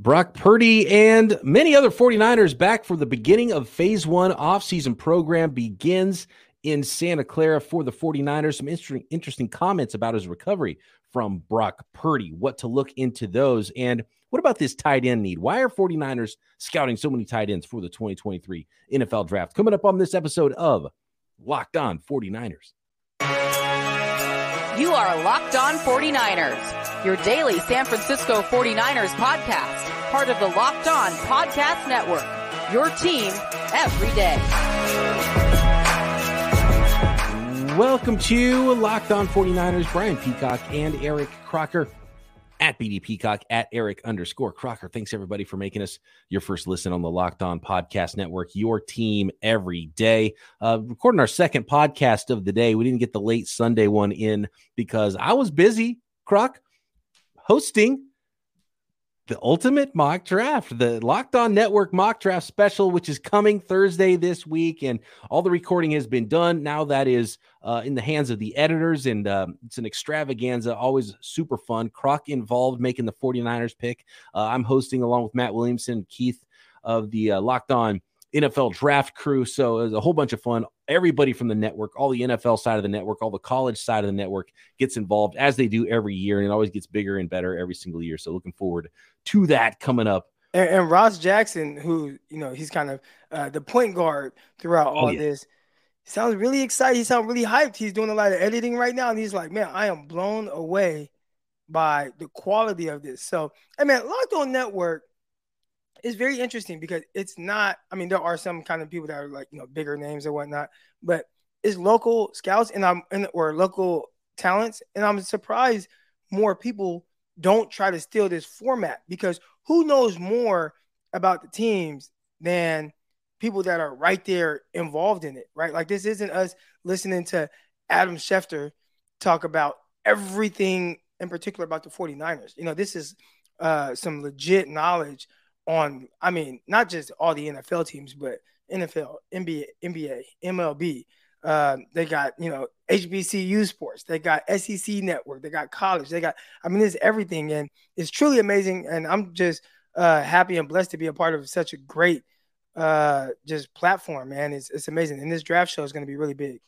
Brock Purdy and many other 49ers back for the beginning of phase one offseason program begins in Santa Clara for the 49ers. Some interesting, interesting comments about his recovery from Brock Purdy, what to look into those. And what about this tight end need? Why are 49ers scouting so many tight ends for the 2023 NFL draft? Coming up on this episode of Locked On 49ers. You are Locked On 49ers, your daily San Francisco 49ers podcast part of the Locked On Podcast Network. Your team every day. Welcome to Locked On 49ers. Brian Peacock and Eric Crocker at BD Peacock at Eric underscore Crocker. Thanks everybody for making us your first listen on the Locked On Podcast Network. Your team every day. Uh, recording our second podcast of the day. We didn't get the late Sunday one in because I was busy, Croc, hosting the ultimate mock draft, the Locked On Network mock draft special, which is coming Thursday this week. And all the recording has been done. Now that is uh, in the hands of the editors, and um, it's an extravaganza, always super fun. Croc involved making the 49ers pick. Uh, I'm hosting along with Matt Williamson, Keith of the uh, Locked On NFL draft crew. So it was a whole bunch of fun. Everybody from the network, all the NFL side of the network, all the college side of the network gets involved as they do every year. And it always gets bigger and better every single year. So looking forward to that coming up. And, and Ross Jackson, who, you know, he's kind of uh, the point guard throughout oh, all oh, yeah. this, sounds really excited. He sounds really hyped. He's doing a lot of editing right now. And he's like, man, I am blown away by the quality of this. So, I mean, Locked On Network it's very interesting because it's not. I mean, there are some kind of people that are like you know bigger names or whatnot, but it's local scouts and I'm and or local talents, and I'm surprised more people don't try to steal this format because who knows more about the teams than people that are right there involved in it, right? Like this isn't us listening to Adam Schefter talk about everything in particular about the 49ers. You know, this is uh, some legit knowledge on, I mean, not just all the NFL teams, but NFL, NBA, NBA, MLB. Uh, they got, you know, HBCU sports. They got SEC network. They got college. They got, I mean, it's everything. And it's truly amazing. And I'm just uh, happy and blessed to be a part of such a great uh, just platform, man. It's, it's amazing. And this draft show is going to be really big.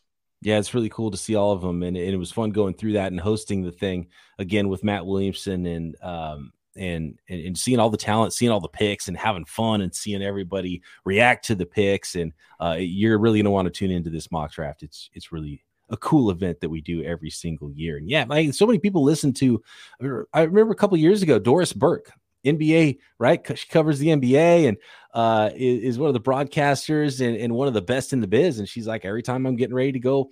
Yeah, it's really cool to see all of them, and, and, it was fun going through that and hosting the thing again with Matt Williamson and um, and, and, and seeing all the talent, seeing all the picks, and having fun, and seeing everybody react to the picks, and uh, you're really gonna want to tune into this mock draft. It's it's really a cool event that we do every single year. And yeah, so many people listen to. I remember a couple years ago, Doris Burke, NBA, right? She covers the NBA and uh, is, is, one of the broadcasters and, and, one of the best in the biz. And she's like, every time I'm getting ready to go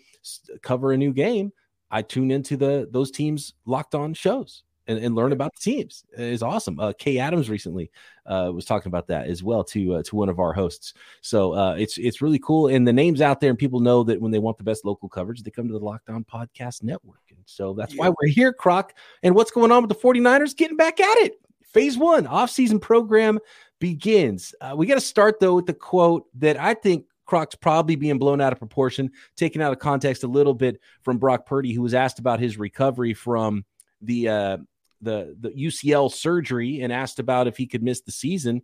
cover a new game, I tune into the those teams locked on shows and, and learn about the teams is awesome. Uh, Kay Adams recently uh, was talking about that as well to uh, to one of our hosts. So uh, it's it's really cool, and the names out there, and people know that when they want the best local coverage, they come to the Locked On Podcast Network, and so that's yeah. why we're here, Croc. And what's going on with the 49ers? Getting back at it. Phase one off-season program begins. Uh, we got to start though with the quote that I think Croc's probably being blown out of proportion, taken out of context a little bit from Brock Purdy, who was asked about his recovery from the uh, the the UCL surgery and asked about if he could miss the season.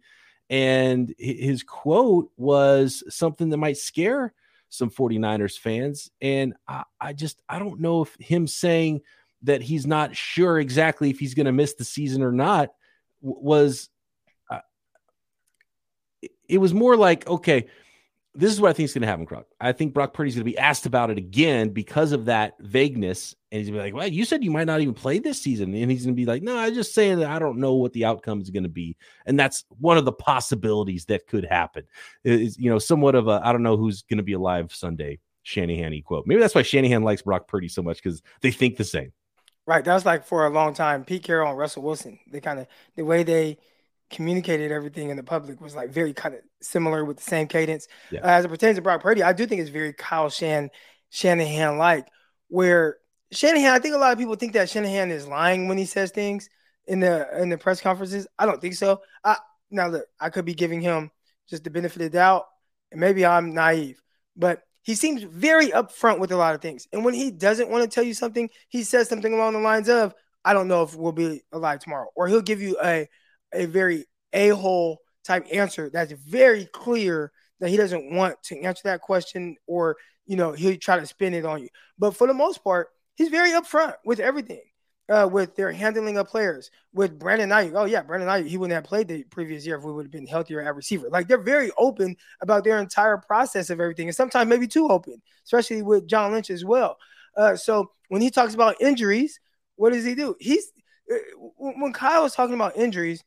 And his quote was something that might scare some 49ers fans. And I, I just I don't know if him saying that he's not sure exactly if he's going to miss the season or not was uh, it was more like okay this is what I think is going to happen, Croc. I think Brock Purdy's going to be asked about it again because of that vagueness. And he's going to be like, well, you said you might not even play this season. And he's going to be like, no, I'm just saying that I don't know what the outcome is going to be. And that's one of the possibilities that could happen. Is, you know, somewhat of a, I don't know who's going to be alive Sunday, Shanahan quote. Maybe that's why Shanahan likes Brock Purdy so much because they think the same. Right. That was like for a long time, Pete Carroll and Russell Wilson. They kind of, the way they, communicated everything in the public was like very kind of similar with the same cadence. Yeah. Uh, as it pertains to Brock Purdy, I do think it's very Kyle Shan Shanahan like, where Shanahan, I think a lot of people think that Shanahan is lying when he says things in the in the press conferences. I don't think so. I now look, I could be giving him just the benefit of the doubt, and maybe I'm naive, but he seems very upfront with a lot of things. And when he doesn't want to tell you something, he says something along the lines of, "I don't know if we'll be alive tomorrow," or he'll give you a a very a hole type answer that's very clear that he doesn't want to answer that question or you know he'll try to spin it on you. But for the most part, he's very upfront with everything. Uh, with their handling of players, with Brandon Aiyuk. Oh yeah, Brandon Aiyuk. He wouldn't have played the previous year if we would have been healthier at receiver. Like they're very open about their entire process of everything, and sometimes maybe too open, especially with John Lynch as well. Uh, so when he talks about injuries, what does he do? He's uh, when Kyle was talking about injuries,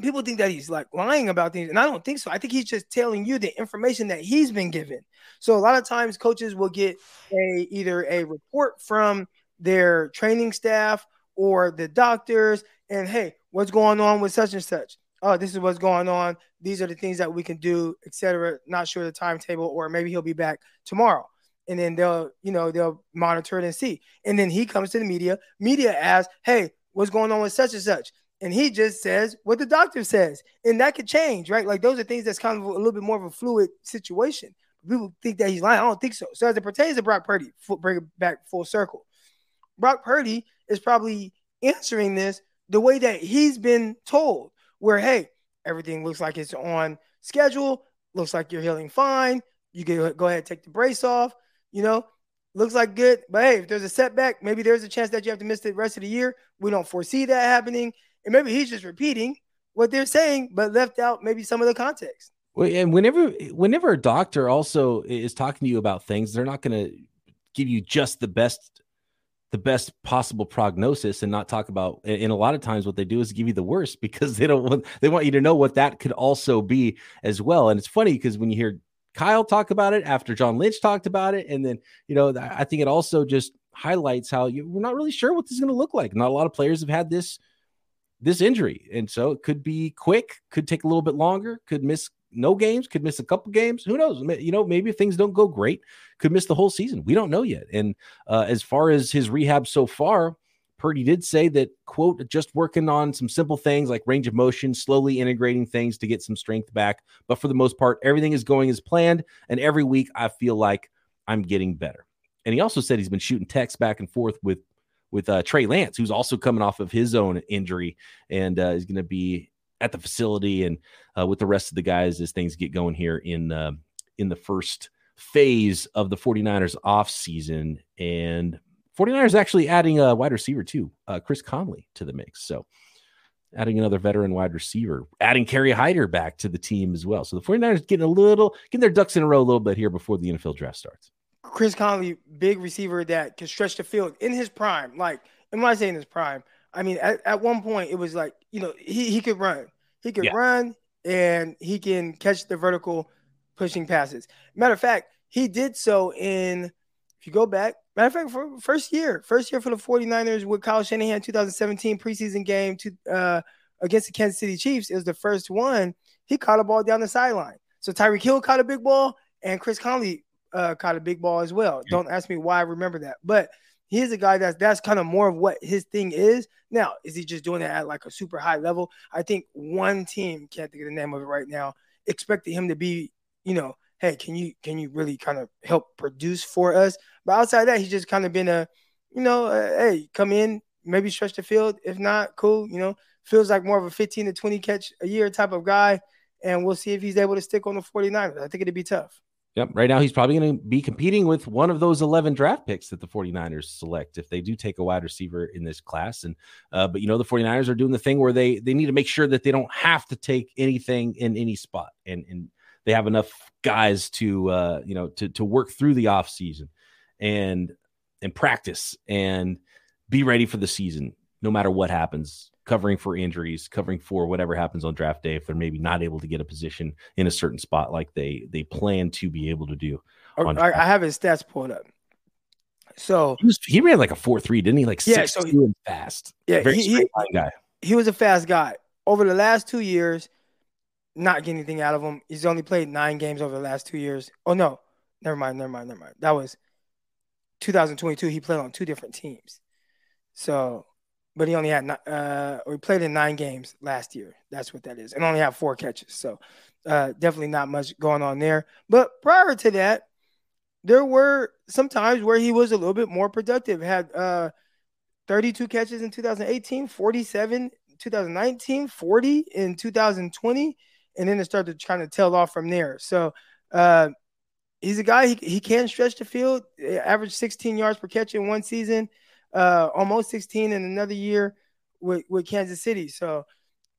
people think that he's like lying about things, and I don't think so. I think he's just telling you the information that he's been given. So a lot of times, coaches will get a either a report from their training staff or the doctors, and hey, what's going on with such and such? Oh, this is what's going on. These are the things that we can do, etc. Not sure the timetable, or maybe he'll be back tomorrow and then they'll you know they'll monitor it and see and then he comes to the media media asks hey what's going on with such and such and he just says what the doctor says and that could change right like those are things that's kind of a little bit more of a fluid situation people think that he's lying i don't think so so as it pertains to brock purdy bring it back full circle brock purdy is probably answering this the way that he's been told where hey everything looks like it's on schedule looks like you're healing fine you can go ahead take the brace off you know, looks like good. But hey, if there's a setback, maybe there's a chance that you have to miss the rest of the year. We don't foresee that happening. And maybe he's just repeating what they're saying, but left out maybe some of the context. And whenever whenever a doctor also is talking to you about things, they're not going to give you just the best the best possible prognosis and not talk about and a lot of times what they do is give you the worst because they don't want they want you to know what that could also be as well and it's funny because when you hear Kyle talk about it after John Lynch talked about it. And then, you know, I think it also just highlights how you, we're not really sure what this is going to look like. Not a lot of players have had this this injury. And so it could be quick, could take a little bit longer, could miss no games, could miss a couple games. Who knows? You know, maybe if things don't go great, could miss the whole season. We don't know yet. And uh, as far as his rehab so far, Purdy did say that, quote, just working on some simple things like range of motion, slowly integrating things to get some strength back. But for the most part, everything is going as planned. And every week I feel like I'm getting better. And he also said he's been shooting texts back and forth with with uh, Trey Lance, who's also coming off of his own injury and uh, is going to be at the facility and uh, with the rest of the guys as things get going here in uh, in the first phase of the 49ers off season. And 49ers actually adding a wide receiver too, uh, Chris Conley to the mix. So adding another veteran wide receiver, adding Kerry Hyder back to the team as well. So the 49ers getting a little, getting their ducks in a row a little bit here before the NFL draft starts. Chris Conley, big receiver that can stretch the field in his prime. Like, am I saying his prime? I mean, at, at one point it was like, you know, he, he could run. He could yeah. run and he can catch the vertical pushing passes. Matter of fact, he did so in, if you go back, Matter of fact, for first year, first year for the 49ers with Kyle Shanahan, 2017 preseason game to uh, against the Kansas City Chiefs, it was the first one. He caught a ball down the sideline. So Tyreek Hill caught a big ball, and Chris Conley uh, caught a big ball as well. Yeah. Don't ask me why I remember that, but he's a guy that's that's kind of more of what his thing is. Now, is he just doing it at like a super high level? I think one team can't think of the name of it right now. Expected him to be, you know, hey, can you can you really kind of help produce for us? But outside that, he's just kind of been a, you know, uh, hey, come in, maybe stretch the field. If not, cool. You know, feels like more of a 15 to 20 catch a year type of guy. And we'll see if he's able to stick on the 49ers. I think it'd be tough. Yep. Right now, he's probably going to be competing with one of those 11 draft picks that the 49ers select if they do take a wide receiver in this class. And, uh, but you know, the 49ers are doing the thing where they, they need to make sure that they don't have to take anything in any spot. And, and they have enough guys to, uh, you know, to, to work through the off season and and practice and be ready for the season no matter what happens covering for injuries covering for whatever happens on draft day if they're maybe not able to get a position in a certain spot like they they plan to be able to do I, I, have his stats pulled up. So he, was, he ran like a 4-3 didn't he? Like yeah, so he, and fast. Yeah very he, he, guy. he was a fast guy. Over the last two years not getting anything out of him. He's only played nine games over the last two years. Oh no never mind never mind never mind. That was 2022, he played on two different teams. So, but he only had uh, or he played in nine games last year. That's what that is, and only had four catches. So, uh, definitely not much going on there. But prior to that, there were some times where he was a little bit more productive. Had uh, 32 catches in 2018, 47 2019, 40 in 2020, and then it started to kind of tail off from there. So uh, he's a guy, he, he can stretch the field, average 16 yards per catch in one season, uh, almost 16 in another year with, with Kansas City. So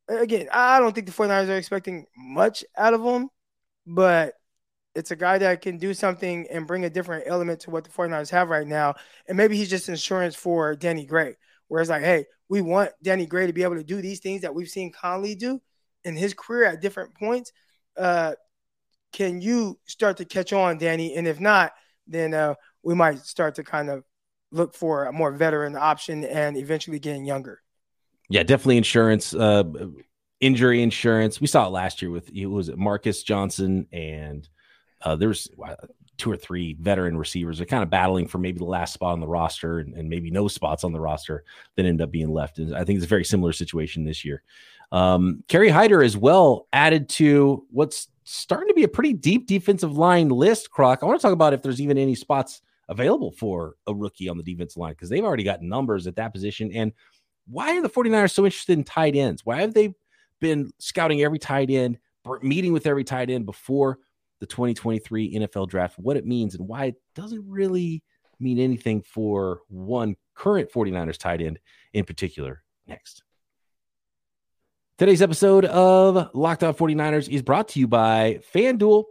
again, I don't think the 49ers are expecting much out of him, but it's a guy that can do something and bring a different element to what the 49ers have right now. And maybe he's just insurance for Danny Gray. Whereas like, hey, we want Danny Gray to be able to do these things that we've seen Conley do in his career at different points. Uh, can you start to catch on, Danny? And if not, then uh, we might start to kind of look for a more veteran option and eventually getting younger. Yeah, definitely insurance, uh, injury insurance. We saw it last year with it was Marcus Johnson and uh, there's two or three veteran receivers are kind of battling for maybe the last spot on the roster and, and, maybe no spots on the roster that end up being left. And I think it's a very similar situation this year. Um, Kerry Hyder as well added to what's starting to be a pretty deep defensive line list. Croc, I want to talk about if there's even any spots available for a rookie on the defensive line because they've already got numbers at that position. And why are the 49ers so interested in tight ends? Why have they been scouting every tight end, meeting with every tight end before the 2023 NFL draft, what it means, and why it doesn't really mean anything for one current 49ers tight end in particular. Next. Today's episode of Locked On 49ers is brought to you by FanDuel.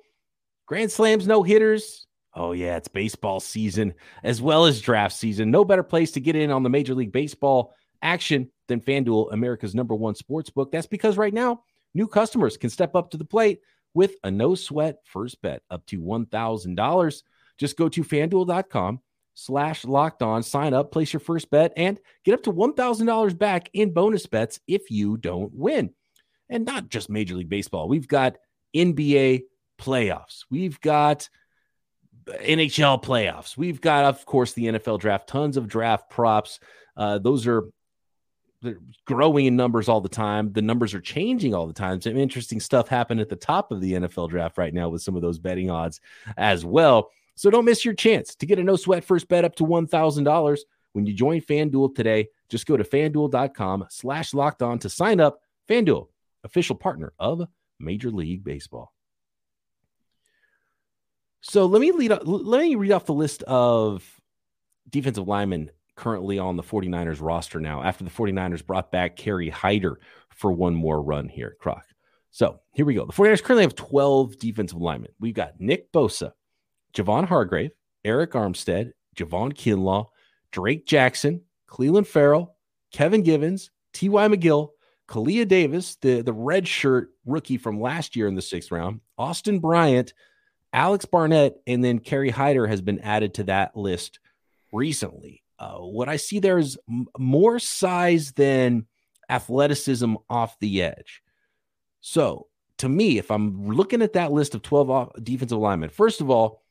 Grand Slams, no hitters. Oh, yeah, it's baseball season as well as draft season. No better place to get in on the Major League Baseball action than FanDuel, America's number one sports book. That's because right now, new customers can step up to the plate with a no sweat first bet up to $1,000. Just go to fanduel.com slash locked on, sign up, place your first bet, and get up to $1,000 back in bonus bets if you don't win. And not just Major League Baseball. We've got NBA playoffs. We've got NHL playoffs. We've got, of course, the NFL draft, tons of draft props. Uh, those are they're growing in numbers all the time. The numbers are changing all the time. Some interesting stuff happened at the top of the NFL draft right now with some of those betting odds as well. So don't miss your chance to get a no sweat first bet up to $1,000 when you join FanDuel today. Just go to fanduel.com slash locked on to sign up. FanDuel, official partner of Major League Baseball. So let me lead up, let me read off the list of defensive linemen currently on the 49ers roster now after the 49ers brought back Kerry Hyder for one more run here, Croc. So here we go. The 49ers currently have 12 defensive linemen. We've got Nick Bosa, Javon Hargrave, Arik Armstead, Javon Kinlaw, Drake Jackson, Clelin Ferrell, Kevin Givens, T.Y. McGill, Kalia Davis, the, the red shirt rookie from last year in the sixth round, Austin Bryant, Alex Barrett, and then Kerry Hyder has been added to that list recently. Uh, what I see there is m- more size than athleticism off the edge. So, to me, if I'm looking at that list of 12 off- defensive linemen, first of all,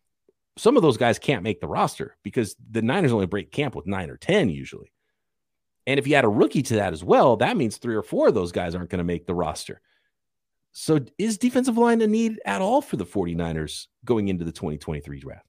some of those guys can't make the roster because the Niners only break camp with nine or 10 usually. And if you add a rookie to that as well, that means three or four of those guys aren't going to make the roster. So, is defensive line a need at all for the 49ers going into the 2023 draft?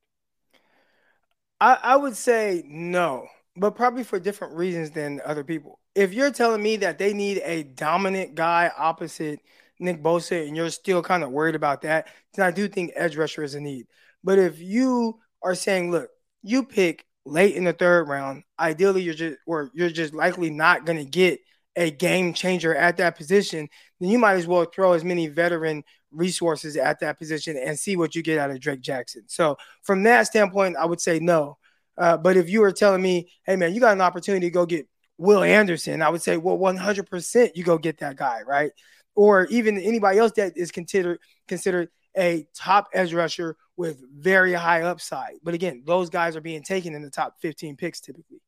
I, I would say no, but probably for different reasons than other people. If you're telling me that they need a dominant guy opposite Nick Bosa and you're still kind of worried about that, then I do think edge rusher is a need. But if you are saying, look, you pick late in the third round, ideally you're just or you're just likely not going to get a game changer at that position, then you might as well throw as many veteran resources at that position and see what you get out of Drake Jackson. So from that standpoint, I would say no. Uh, but if you were telling me, hey man, you got an opportunity to go get Will Anderson, I would say, well, 100% you go get that guy, right? Or even anybody else that is considered considered a top edge rusher with very high upside. But again, those guys are being taken in the top 15 picks typically.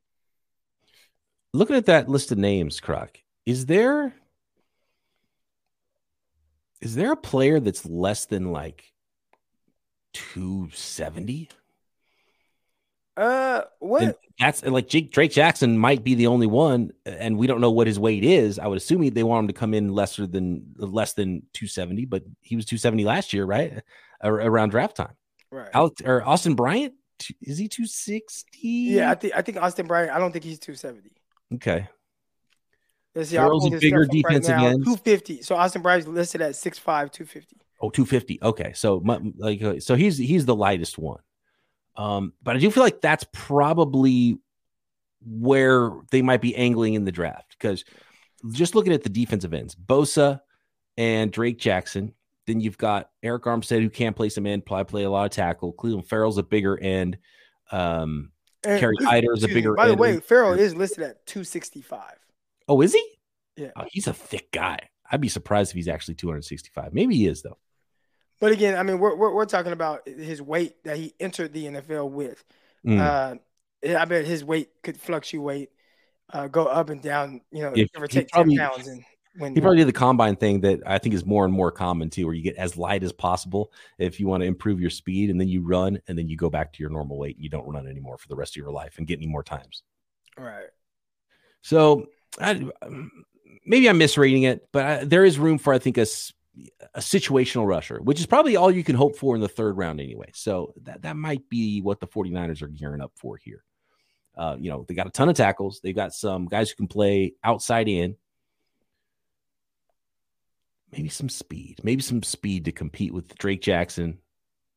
Looking at that list of names, Croc, is there is there a player that's less than like 270? Uh, what? And that's like Jake, Drake Jackson might be the only one, and we don't know what his weight is. I would assume he, they want him to come in lesser than less than 270, but he was 270 last year, right? Around draft time. Right. Alex or Austin Bryant, is he 260? Yeah, I think I think Austin Bryant. I don't think he's 270. Okay. Let's see. A bigger defensive right end. 250. So Austin Bryant's listed at 6'5", 250. Oh, 250. Okay. So like uh, so he's he's the lightest one. Um, but I do feel like that's probably where they might be angling in the draft because just looking at the defensive ends, Bosa and Drake Jackson. Then you've got Arik Armstead who can't play some end, probably play a lot of tackle. Clelin Ferrell's a bigger end. Um, and, Kerry Hyder is a bigger. By the way, Ferrell is listed at 265. Oh, is he? Yeah. Oh, he's a thick guy. I'd be surprised if he's actually 265. Maybe he is though. But again, I mean, we're, we're, we're talking about his weight that he entered the NFL with. Mm. Uh, I bet his weight could fluctuate, uh, go up and down. You know, if, take probably, ten pounds. And when he probably did the combine thing that I think is more and more common too, where you get as light as possible if you want to improve your speed, and then you run, and then you go back to your normal weight, and you don't run anymore for the rest of your life and get any more times. Right. So I, maybe I'm misreading it, but I, there is room for I think a a situational rusher, which is probably all you can hope for in the third round anyway. So that, that might be what the 49ers are gearing up for here. Uh, you know, they got a ton of tackles. They've got some guys who can play outside in. Maybe some speed, maybe some speed to compete with Drake Jackson,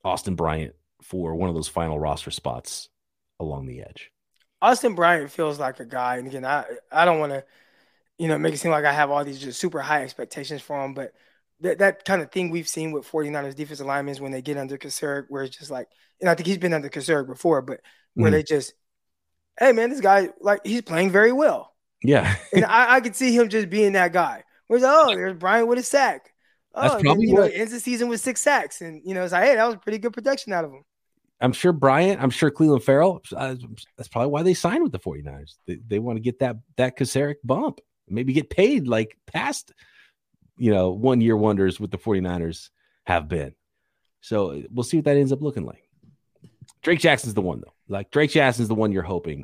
Austin Bryant for one of those final roster spots along the edge. Austin Bryant feels like a guy, and again, I I don't want to, you know, make it seem like I have all these just super high expectations for him, but that, that kind of thing we've seen with 49ers defensive linemen when they get under Kocurek, where it's just like, and I think he's been under Kocurek before, but where mm they just, hey man, this guy like he's playing very well. Yeah, and I, I could see him just being that guy. Where's oh, there's Brian with a sack. Oh, That's probably then, you what... know, ends the season with six sacks, and you know, it's like, hey, that was pretty good production out of him. I'm sure Bryant, I'm sure Clelin Ferrell. Uh, that's probably why they signed with the 49ers. They, they want to get that that Kocurek bump, maybe get paid like past you know, one year wonders with the 49ers have been. So we'll see what that ends up looking like. Drake Jackson's the one though. Like Drake Jackson's the one you're hoping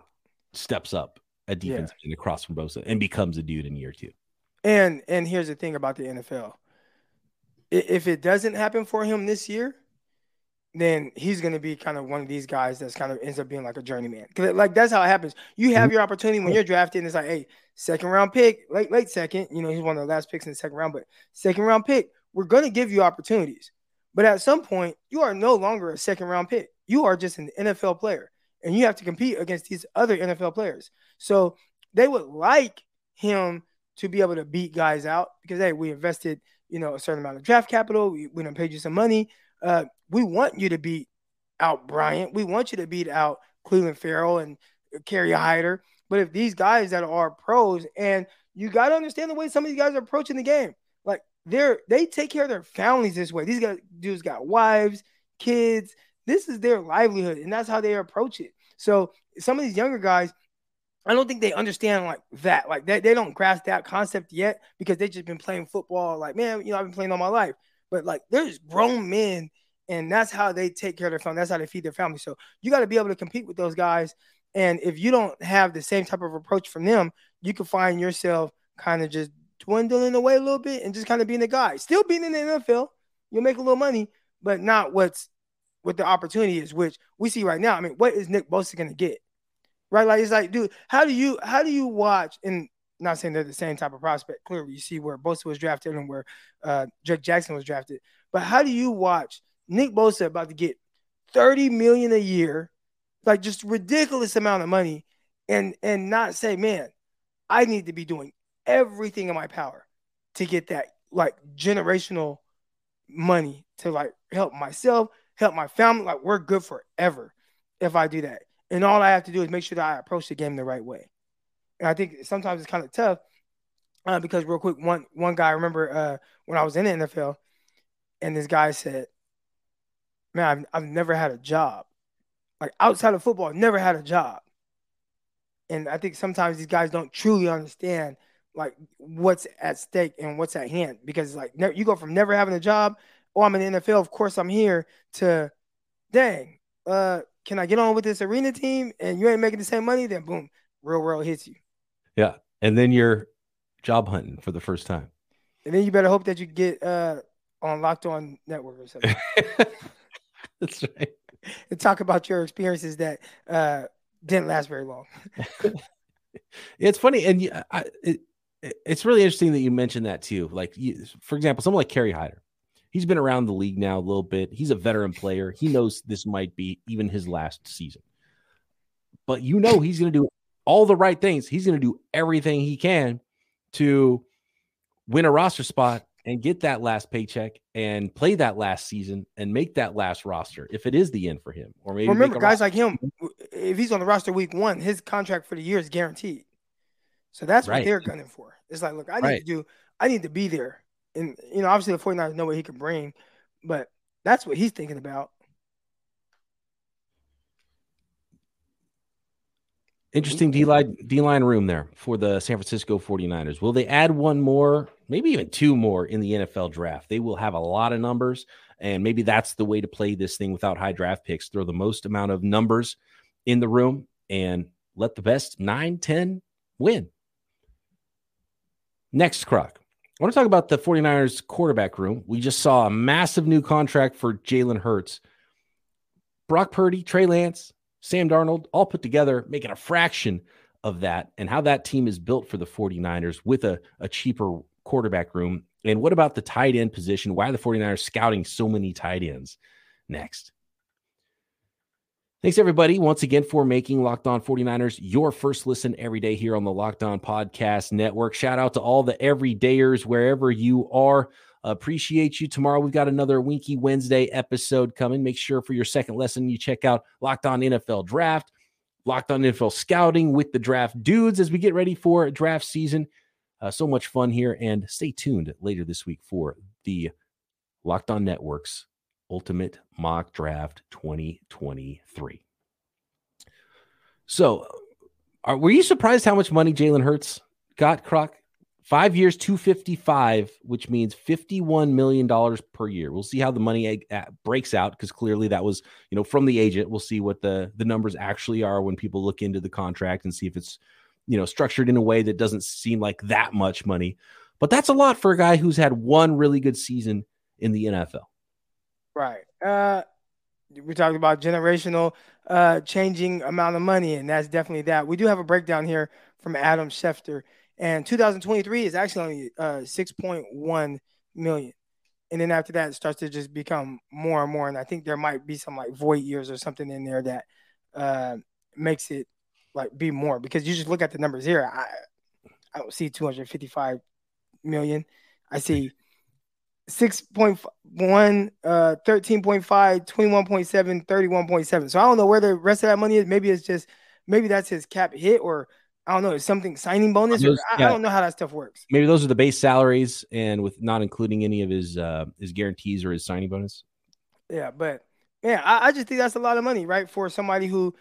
steps up a defense yeah. across from Bosa and becomes a dude in year two. And and here's the thing about the NFL. If it doesn't happen for him this year, then he's going to be kind of one of these guys that's kind of ends up being like a journeyman. Cause like that's how it happens. You have mm-hmm. your opportunity when you're drafted, and it's like, hey, second round pick, late late second. You know, he's one of the last picks in the second round, but second round pick, we're going to give you opportunities. But at some point, you are no longer a second round pick. You are just an NFL player, and you have to compete against these other NFL players. So they would like him to be able to beat guys out because hey, we invested, you know, a certain amount of draft capital. We, we done paid you some money. Uh, we want you to beat out Bryant. We want you to beat out Clelin Ferrell and Kerry Hyder. But if these guys that are pros, and you got to understand the way some of these guys are approaching the game, like they're they take care of their families this way. These guys dudes got wives, kids. This is their livelihood, and that's how they approach it. So some of these younger guys, I don't think they understand like that. Like they, they don't grasp that concept yet because they just been playing football. Like, man, you know, I've been playing all my life. But like there's grown men and that's how they take care of their family. That's how they feed their family. So you got to be able to compete with those guys. And if you don't have the same type of approach from them, you can find yourself kind of just dwindling away a little bit and just kind of being the guy. Still being in the NFL, you'll make a little money, but not what's what the opportunity is, which we see right now. I mean, what is Nick Bosa gonna get? Right? Like it's like, dude, how do you how do you watch and not saying they're the same type of prospect. Clearly, you see where Bosa was drafted and where uh, Drake Jackson was drafted. But how do you watch Nick Bosa about to get 30 million a year, like just ridiculous amount of money, and and not say, man, I need to be doing everything in my power to get that like generational money to like help myself, help my family. Like we're good forever if I do that. And all I have to do is make sure that I approach the game the right way. And I think sometimes it's kind of tough uh, because real quick, one one guy I remember uh, when I was in the NFL, and this guy said, "Man, I've, I've never had a job, like outside of football, I've never had a job." And I think sometimes these guys don't truly understand like what's at stake and what's at hand because like you go from never having a job, oh, I'm in the NFL, of course I'm here, to dang, uh, can I get on with this arena team? And you ain't making the same money, then boom, real world hits you. Yeah. And then you're job hunting for the first time. And then you better hope that you get uh, on Locked On Network or something. That's right. And talk about your experiences that uh, didn't last very long. it's funny, and I, it, it's really interesting that you mentioned that too. Like, you, for example, someone like Kerry Hyder, he's been around the league now a little bit. He's a veteran player. He knows this might be even his last season, but you know he's going to do all the right things. He's going to do everything he can to win a roster spot and get that last paycheck and play that last season and make that last roster if it is the end for him. Or maybe remember guys like him, if he's on the roster week one, his contract for the year is guaranteed. So that's right. what they're gunning for. It's like, look, I need right. to do, I need to be there. And, you know, obviously the 49ers know what he can bring, but that's what he's thinking about. Interesting D line D line room there for the San Francisco 49ers. Will they add one more, maybe even two more in the NFL draft? They will have a lot of numbers, and maybe that's the way to play this thing without high draft picks. Throw the most amount of numbers in the room and let the best nine, 10 win. Next, Croc. I want to talk about the 49ers quarterback room. We just saw a massive new contract for Jalen Hurts. Brock Purdy, Trey Lance, Sam Darnold, all put together, making a fraction of that, and how that team is built for the 49ers with a, a cheaper quarterback room. And what about the tight end position? Why are the 49ers scouting so many tight ends? Next. Thanks, everybody, once again for making Locked On 49ers your first listen every day here on the Locked On Podcast Network. Shout out to all the everydayers wherever you are. Appreciate you. Tomorrow we've got another Winky Wednesday episode coming. Make sure for your second lesson you check out Locked On NFL Draft, Locked On NFL Scouting with the draft dudes as we get ready for draft season. Uh, so much fun here, and stay tuned later this week for the Locked On Networks Ultimate Mock Draft 2023. So, are, were you surprised how much money Jalen Hurts got, Croc? Five years, 255, which means $51 million per year. We'll see how the money breaks out because clearly that was, you know, from the agent. We'll see what the, the numbers actually are when people look into the contract and see if it's, you know, structured in a way that doesn't seem like that much money. But that's a lot for a guy who's had one really good season in the NFL. Right. Uh, we're talking about generational uh, changing amount of money, and that's definitely that. We do have a breakdown here from Adam Schefter, and 2023 is actually only uh, 6.1 million, and then after that, it starts to just become more and more. And I think there might be some like void years or something in there that uh, makes it like be more because you just look at the numbers here. I I don't see 255 million. I see 6.1, uh, 13.5, 21.7, 31.7. So I don't know where the rest of that money is. Maybe it's just, maybe that's his cap hit or I don't know, it's something signing bonus. Those, I, yeah. I, don't know how that stuff works. Maybe those are the base salaries and with not including any of his, uh, his guarantees or his signing bonus. Yeah. But yeah, I, I just think that's a lot of money, right? For somebody who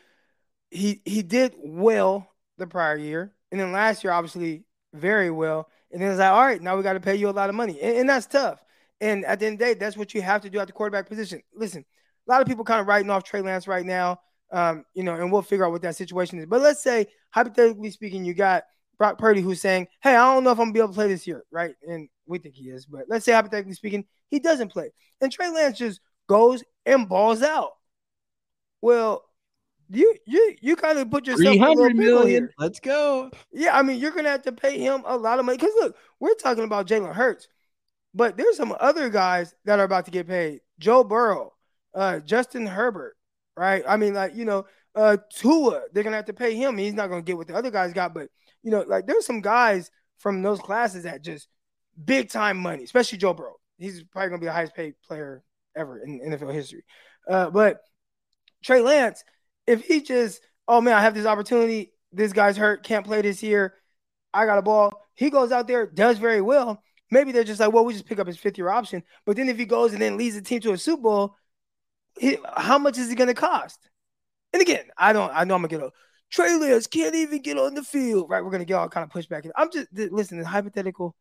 he, he did well the prior year. And then last year, obviously very well. And then it's like, all right, now we got to pay you a lot of money. And, and that's tough. And at the end of the day, that's what you have to do at the quarterback position. Listen, a lot of people kind of writing off Trey Lance right now, um, you know, and we'll figure out what that situation is. But let's say, hypothetically speaking, you got Brock Purdy who's saying, Hey, I don't know if I'm gonna be able to play this year, right? And we think he is, but let's say hypothetically speaking, he doesn't play. And Trey Lance just goes and balls out. Well, you you you kind of put yourself 300 million. Let's go. Yeah, I mean, you're gonna have to pay him a lot of money. Because look, we're talking about Jalen Hurts. But there's some other guys that are about to get paid. Joe Burrow, uh, Justin Herbert, right? I mean, like, you know, uh, Tua, they're gonna have to pay him. He's not gonna get what the other guys got, but you know, like there's some guys from those classes that just big time money, especially Joe Burrow. He's probably gonna be the highest paid player ever in NFL history. Uh, but Trey Lance, if he just, oh man, I have this opportunity, this guy's hurt, can't play this year, I got a ball. He goes out there, does very well. Maybe they're just like, well, we just pick up his fifth year option. But then if he goes and then leads the team to a Super Bowl, how much is he going to cost? And again, I don't, I know I'm gonna get a Lance can't even get on the field, right? We're gonna get all kind of pushback. I'm just listen, the hypothetical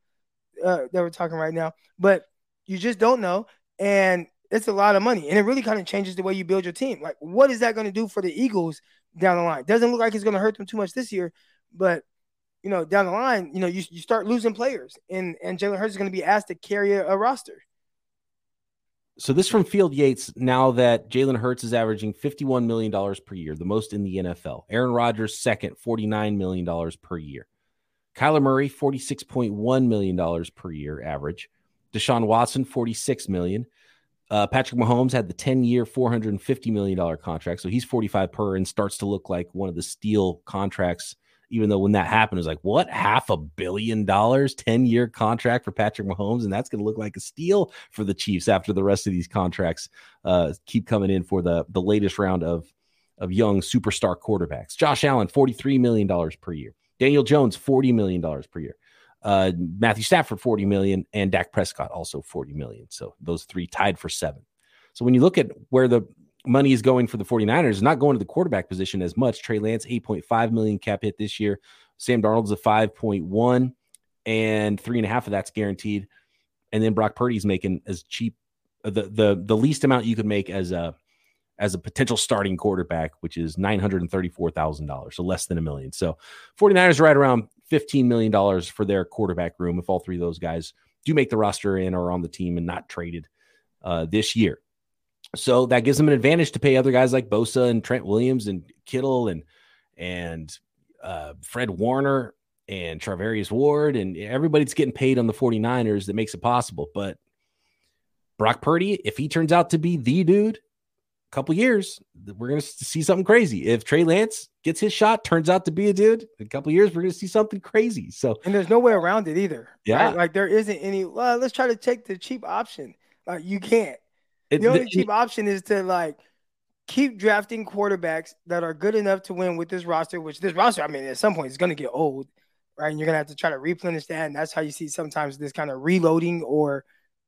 uh, that we're talking right now, but you just don't know, and it's a lot of money, and it really kind of changes the way you build your team. Like, what is that going to do for the Eagles down the line? Doesn't look like it's going to hurt them too much this year, but you know, down the line, you know, you, you start losing players, and and Jalen Hurts is going to be asked to carry a, a roster. So this from Field Yates. Now that Jalen Hurts is averaging fifty-one million dollars per year, the most in the NFL. Aaron Rodgers second, forty-nine million dollars per year. Kyler Murray, $46.1 million per year average. Deshaun Watson, 46 million. Uh, Patrick Mahomes had the 10 year, $450 million contract. So he's 45 per and starts to look like one of the steel contracts. Even though when that happened, it was like, what? Half a billion dollars, 10 year contract for Patrick Mahomes. And that's going to look like a steal for the Chiefs after the rest of these contracts uh, keep coming in for the, the latest round of, of young superstar quarterbacks. Josh Allen, $43 million per year. Daniel Jones, $40 million per year. Uh, Matthew Stafford, 40 million, and Dak Prescott also 40 million. So those three tied for seven. So when you look at where the money is going for the 49ers, it's not going to the quarterback position as much. Trey Lance, 8.5 million cap hit this year. Sam Darnold's a 5.1, and three and a half of that's guaranteed. And then Brock Purdy's making as cheap the the the least amount you could make as a as a potential starting quarterback, which is $934,000, so less than a million. So 49ers right around $15 million for their quarterback room if all three of those guys do make the roster and are on the team and not traded uh, this year. So that gives them an advantage to pay other guys like Bosa and Trent Williams and Kittle and and uh, Fred Warner and Charvarius Ward and everybody's getting paid on the 49ers that makes it possible. But Brock Purdy, if he turns out to be the dude, a couple years, we're going to see something crazy. If Trey Lance gets his shot, turns out to be a dude, a couple years, we're going to see something crazy. So, and there's no way around it either. Yeah. Right? Like there isn't any, well, let's try to take the cheap option. Like you can't. It, the only the, cheap option is to like keep drafting quarterbacks that are good enough to win with this roster, which this roster, I mean, at some point, is going to get old, right? And you're going to have to try to replenish that. And that's how you see sometimes this kind of reloading or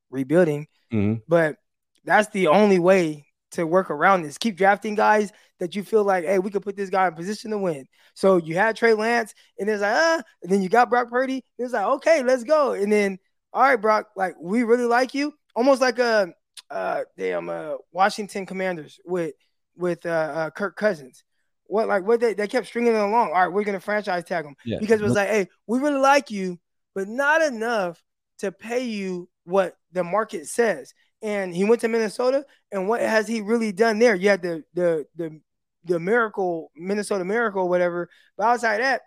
rebuilding. Mm-hmm. But that's the only way to work around this. Keep drafting guys that you feel like, hey, we could put this guy in position to win. So you had Trey Lance, and there's like, ah, and then you got Brock Purdy. It's like, okay, let's go. And then, all right, Brock, like we really like you, almost like a uh damn uh Washington Commanders with with uh, uh Kirk Cousins. What like what they, they kept stringing it along. All right, we're gonna franchise tag him yeah. because it was like, hey, we really like you, but not enough to pay you what the market says and he went to Minnesota. And what has he really done there? You had the the the the miracle, Minnesota miracle, whatever. But outside that,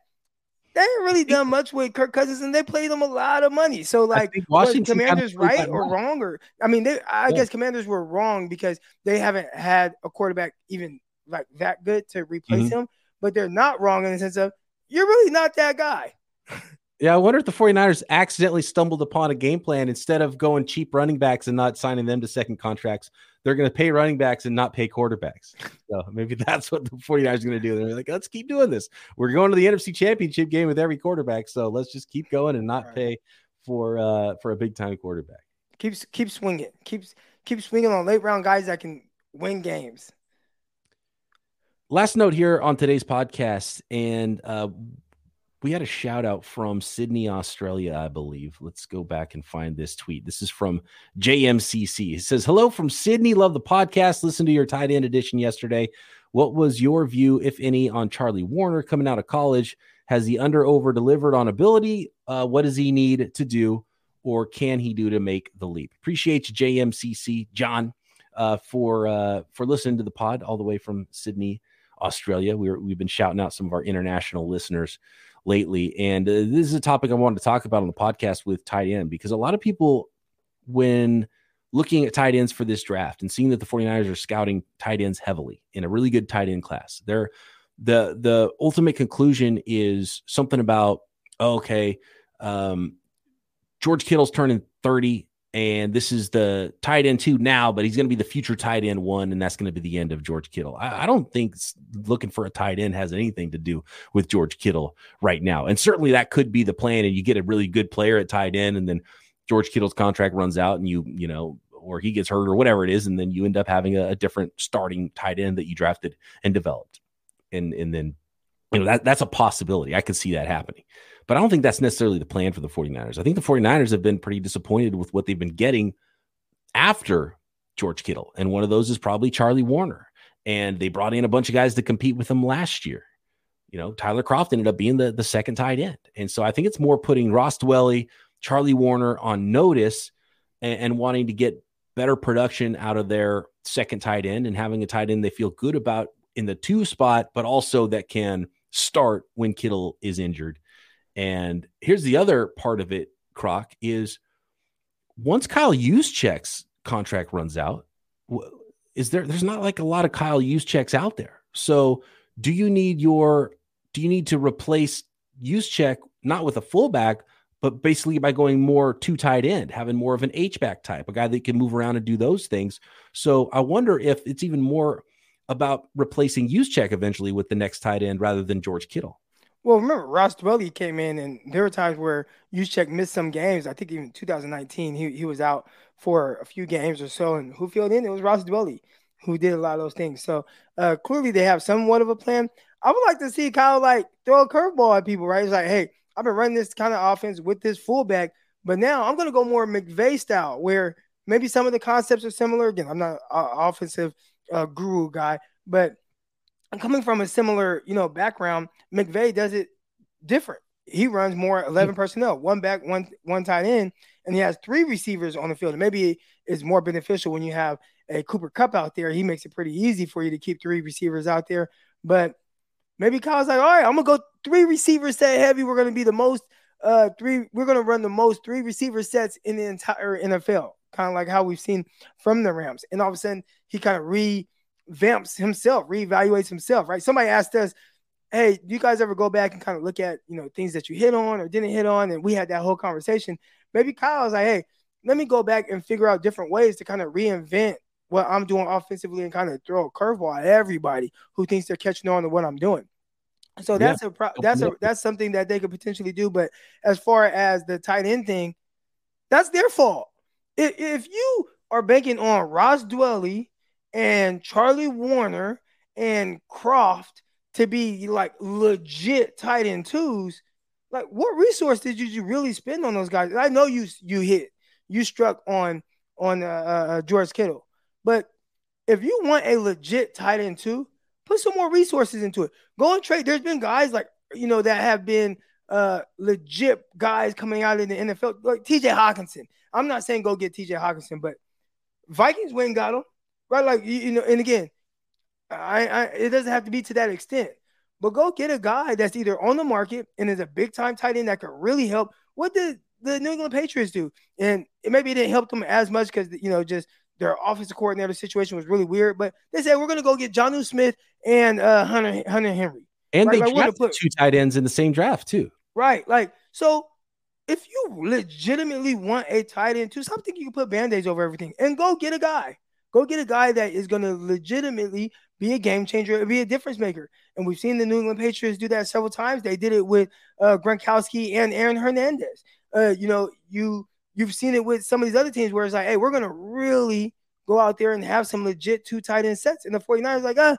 they ain't really done much with Kirk Cousins, and they paid them a lot of money. So, like, Washington Commanders right or wrong, or I mean, they, I yeah. guess Commanders were wrong because they haven't had a quarterback even like that good to replace mm-hmm. him. But they're not wrong in the sense of you're really not that guy. Yeah, I wonder if the 49ers accidentally stumbled upon a game plan instead of going cheap running backs and not signing them to second contracts. They're going to pay running backs and not pay quarterbacks. So maybe that's what the 49ers are going to do. They're like, let's keep doing this. We're going to the NFC championship game with every quarterback. So let's just keep going and not pay for uh for a big time quarterback. Keeps keep swinging. Keeps keep swinging on late round guys that can win games. Last note here on today's podcast, and uh, we had a shout out from Sydney, Australia, I believe. Let's go back and find this tweet. This is from JMCC. It says, Hello from Sydney. Love the podcast. Listen to your tight end edition yesterday. What was your view, if any, on Charlie Woerner coming out of college? Has he under over delivered on ability? Uh, what does he need to do, or can he do to make the leap? Appreciate you, JMCC, John, uh, for uh, for listening to the pod all the way from Sydney, Australia. we we've been shouting out some of our international listeners lately. And uh, this is a topic I wanted to talk about on the podcast with tight end because a lot of people, when looking at tight ends for this draft and seeing that the 49ers are scouting tight ends heavily in a really good tight end class, they're the the ultimate conclusion is something about oh, okay, um, George Kittle's turning 30 and this is the tight end two now, but he's going to be the future tight end one, and that's going to be the end of George Kittle. I, I, don't think looking for a tight end has anything to do with George Kittle right now, and certainly that could be the plan. And you get a really good player at tight end, and then George Kittle's contract runs out, and you you know, or he gets hurt or whatever it is, and then you end up having a, a different starting tight end that you drafted and developed, and and then you know that that's a possibility. I could see that happening. But I don't think that's necessarily the plan for the 49ers. I think the 49ers have been pretty disappointed with what they've been getting after George Kittle. And one of those is probably Charlie Woerner. And they brought in a bunch of guys to compete with him last year. You know, Tyler Kroft ended up being the, the second tight end. And so I think it's more putting Ross Dwelley, Charlie Woerner on notice and, and wanting to get better production out of their second tight end and having a tight end they feel good about in the two spot, but also that can start when Kittle is injured And here's the other part of it, Croc, is once Kyle Juszczyk's contract runs out, is there there's not like a lot of Kyle Juszczyks out there. So do you need your do you need to replace Juszczyk not with a fullback, but basically by going more two tight end, having more of an H back type, a guy that can move around and do those things. So I wonder if it's even more about replacing Juszczyk eventually with the next tight end rather than George Kittle. Well, remember Ross Dwelley came in, and there were times where Juszczyk missed some games. I think even 2019, he he was out for a few games or so, and who filled in? It was Ross Dwelley who did a lot of those things. So uh, clearly, they have somewhat of a plan. I would like to see Kyle like throw a curveball at people, right? It's like, hey, I've been running this kind of offense with this fullback, but now I'm going to go more McVay style, where maybe some of the concepts are similar. Again, I'm not an offensive uh, guru guy, but I'm coming from a similar, you know, background. McVay does it different. He runs more 11 personnel, one back, one one tight end, and he has three receivers on the field. And maybe it's more beneficial when you have a Cooper Kupp out there. He makes it pretty easy for you to keep three receivers out there. But Maybe Kyle's like, all right, I'm gonna go three receivers set heavy. We're gonna be the most uh three. We're gonna run the most three receiver sets in the entire NFL, kind of like how we've seen from the Rams. And all of a sudden, he kind of revamps himself, reevaluates himself. Right? Somebody asked us, "Hey, do you guys ever go back and kind of look at you know things that you hit on or didn't hit on?" And we had that whole conversation. Maybe Kyle's like, "Hey, let me go back and figure out different ways to kind of reinvent what I'm doing offensively and kind of throw a curveball at everybody who thinks they're catching on to what I'm doing. So that's yeah. a pro- that's a that's something that they could potentially do. But as far as the tight end thing, that's their fault. If, if you are banking on Ross Dwelley and Charlie Woerner and Kroft to be like legit tight end twos, like what resource did you, really spend on those guys? I know you you hit you struck on on uh, uh, George Kittle, but if you want a legit tight end two, put some more resources into it. Go and trade. There's been guys like you know that have been uh legit guys coming out in the NFL, like TJ Hockenson. I'm not saying go get TJ Hockenson, but Vikings went and got him, right? Like you, you know, and again, I, I it doesn't have to be to that extent, but go get a guy that's either on the market and is a big time tight end that could really help. What did the New England Patriots do? And it, maybe it didn't help them as much because you know just their offensive coordinator situation was really weird. But they said we're going to go get Jonnu Smith and uh, Hunter Hunter Henry. And right? they like, drafted put, two tight ends in the same draft too. Right. Like so, if you legitimately want a tight end too, stop thinking you can put band-aids over everything and go get a guy. Go get a guy that is going to legitimately be a game changer, be a difference maker. And we've seen the New England Patriots do that several times. They did it with uh, Gronkowski and Aaron Hernandez. Uh, you know, you you've seen it with some of these other teams where it's like, hey, we're going to really go out there and have some legit two tight end sets. And the 49ers like, ah,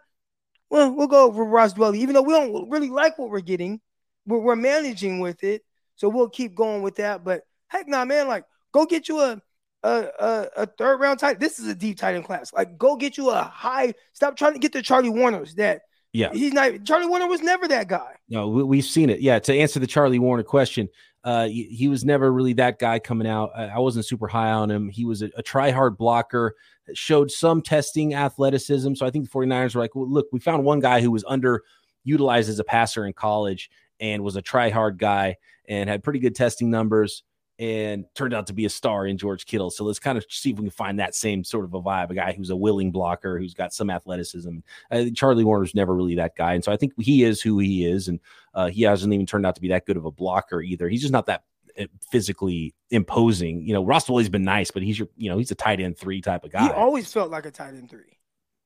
well, we'll go over Ross Dwelley, even though we don't really like what we're getting. We're, we're managing with it. So we'll keep going with that. But heck nah, man, like go get you a a, a, a third round tight. This is a deep tight end class. Like go get you a high. Stop trying to get the Charlie Woerners that yeah. He's not Charlie Woerner was never that guy. No, we, have seen it. Yeah. To answer the Charlie Woerner question, uh, he, he, was never really that guy coming out. I, I wasn't super high on him. He was a, a try hard blocker, showed some testing athleticism. So I think the 49ers were like, well, look, we found one guy who was underutilized as a passer in college and was a try hard guy and had pretty good testing numbers and turned out to be a star in George Kittle. So let's kind of see if we can find that same sort of a vibe, a guy who's a willing blocker, who's got some athleticism. Uh, Charlie Woerner's never really that guy. And so I think he is who he is. And uh, he hasn't even turned out to be that good of a blocker either. He's just not that uh, physically imposing. You know, Ross Dwelley's been nice, but he's your, you know, he's a tight end three type of guy. He always felt like a tight end three.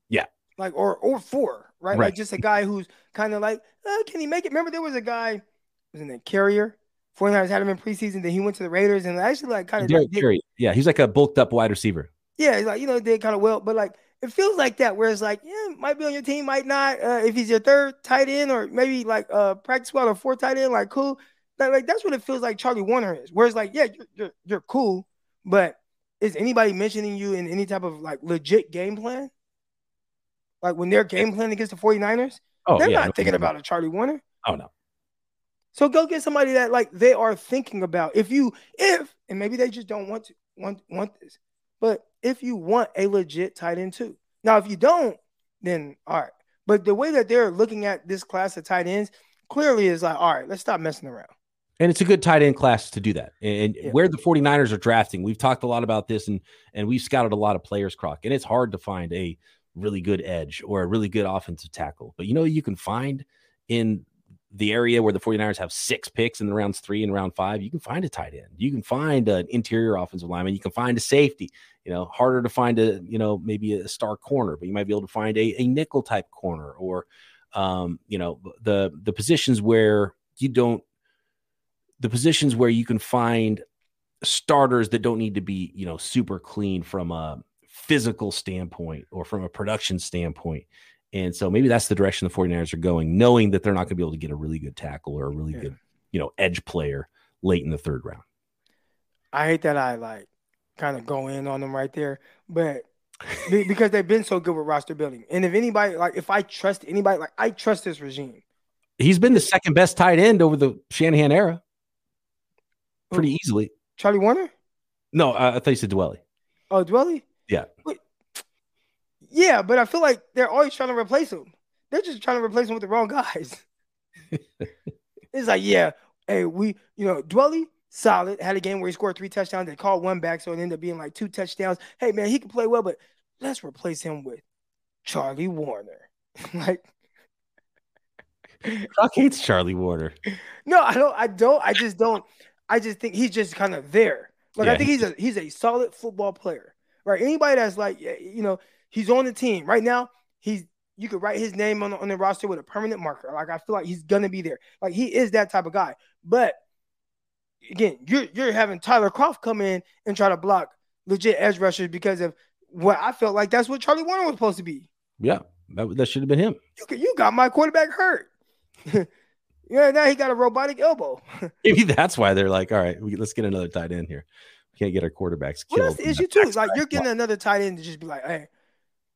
Yeah. Like, or, or four, right? right. Like just a guy who's kind of like, uh, can he make it? Remember there was a guy, wasn't it Carrier? 49ers had him in preseason. Then he went to the Raiders and actually like kind of Derek Carrier. Yeah, he's like a bulked up wide receiver. Yeah, he's like you know, did kind of well, but like it feels like that where it's like, yeah, might be on your team, might not. Uh, if he's your third tight end or maybe like uh practice squad or fourth tight end, like cool. Like, like that's what it feels like Charlie Woerner is. Whereas like, yeah, you're, you're, you're cool, but is anybody mentioning you in any type of like legit game plan? Like when they're game planning against the 49ers, oh, they're yeah, not thinking about a Charlie Woerner. Oh no. So go get somebody that like they are thinking about. If you if and maybe they just don't want to want want this, but if you want a legit tight end too. Now, if you don't, then all right. But the way that they're looking at this class of tight ends clearly is like, all right, let's stop messing around. And it's a good tight end class to do that. And Yeah. where the 49ers are drafting, we've talked a lot about this and and we've scouted a lot of players, Croc. And it's hard to find a really good edge or a really good offensive tackle. But you know you can find in the area where the 49ers have six picks in the rounds three and round five, you can find a tight end. You can find an interior offensive lineman. You can find a safety. You know, harder to find a, you know, maybe a star corner, but you might be able to find a, a nickel type corner or um, you know, the the positions where you don't the positions where you can find starters that don't need to be, you know, super clean from a physical standpoint or from a production standpoint. And so maybe that's the direction the 49ers are going, knowing that they're not going to be able to get a really good tackle or a really Yeah. good, you know, edge player late in the third round. I hate that I like kind of go in on them right there, but because they've been so good with roster building. And if anybody like if I trust anybody, like I trust this regime. He's been the second best tight end over the Shanahan era pretty easily. Charlie Woerner? No, I, I thought you said Dwelley. Oh, Dwelley? Yeah. But, yeah, but I feel like they're always trying to replace him. They're just trying to replace him with the wrong guys. it's like, yeah, hey, we, you know, Dwelley, solid, had a game where he scored three touchdowns. They called one back, so it ended up being like two touchdowns. Hey, man, he can play well, but let's replace him with Charlie Woerner. like, Croc hates Charlie Woerner. no, I don't, I don't, I just don't, I just think he's just kind of there. Like, Yeah, I think he's a he's a solid football player, right? Anybody that's like, you know, he's on the team right now. He's you could write his name on the, on the roster with a permanent marker. Like I feel like he's gonna be there. Like he is that type of guy. But again, you're you're having Tyler Kroft come in and try to block legit edge rushers because of what I felt like that's what Charlie Woerner was supposed to be. Yeah, that, that should have been him. You could- you got my quarterback hurt. yeah, now he got a robotic elbow. Maybe that's why they're like, all right, we, let's get another tight end here. We can't get our quarterbacks Well, that's the issue too. Like you're getting another tight end to just be like, hey,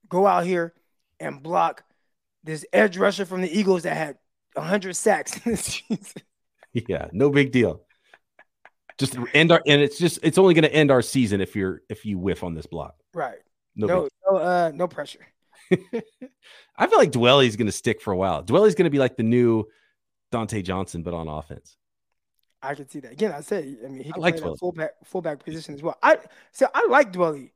go out here and block this edge rusher from the Eagles that had hundred sacks this season. yeah, no big deal. Just end our, and it's just it's only going to end our season if you're if you whiff on this block. Right. No, No, no, uh, no pressure. I feel like Dwelley's going to stick for a while. Dwelley's going to be like the new Dontae Johnson, but on offense. I can see that. Again, I said, I mean, he I can like play fullback fullback position as well. I so I like Dwelley,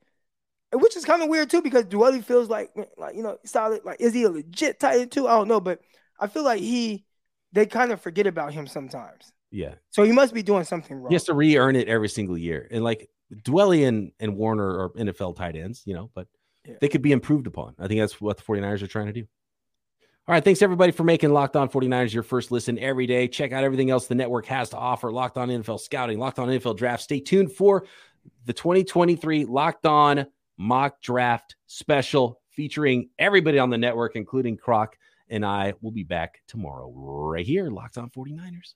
which is kind of weird too because Dwelley feels like like you know solid. Like, is he a legit tight end too? I don't know, but I feel like he they kind of forget about him sometimes. Yeah, So he must be doing something wrong. he has to re-earn it every single year. And like Dwelley and and Woerner are NFL tight ends, you know, but Yeah. they could be improved upon. I think that's what the 49ers are trying to do. All right. Thanks everybody for making Locked On 49ers your first listen every day. Check out everything else the network has to offer. Locked On NFL Scouting, Locked On NFL Draft. Stay tuned for the 2023 Locked On Mock Draft Special featuring everybody on the network, including Croc and I. will be back tomorrow right here, Locked On 49ers.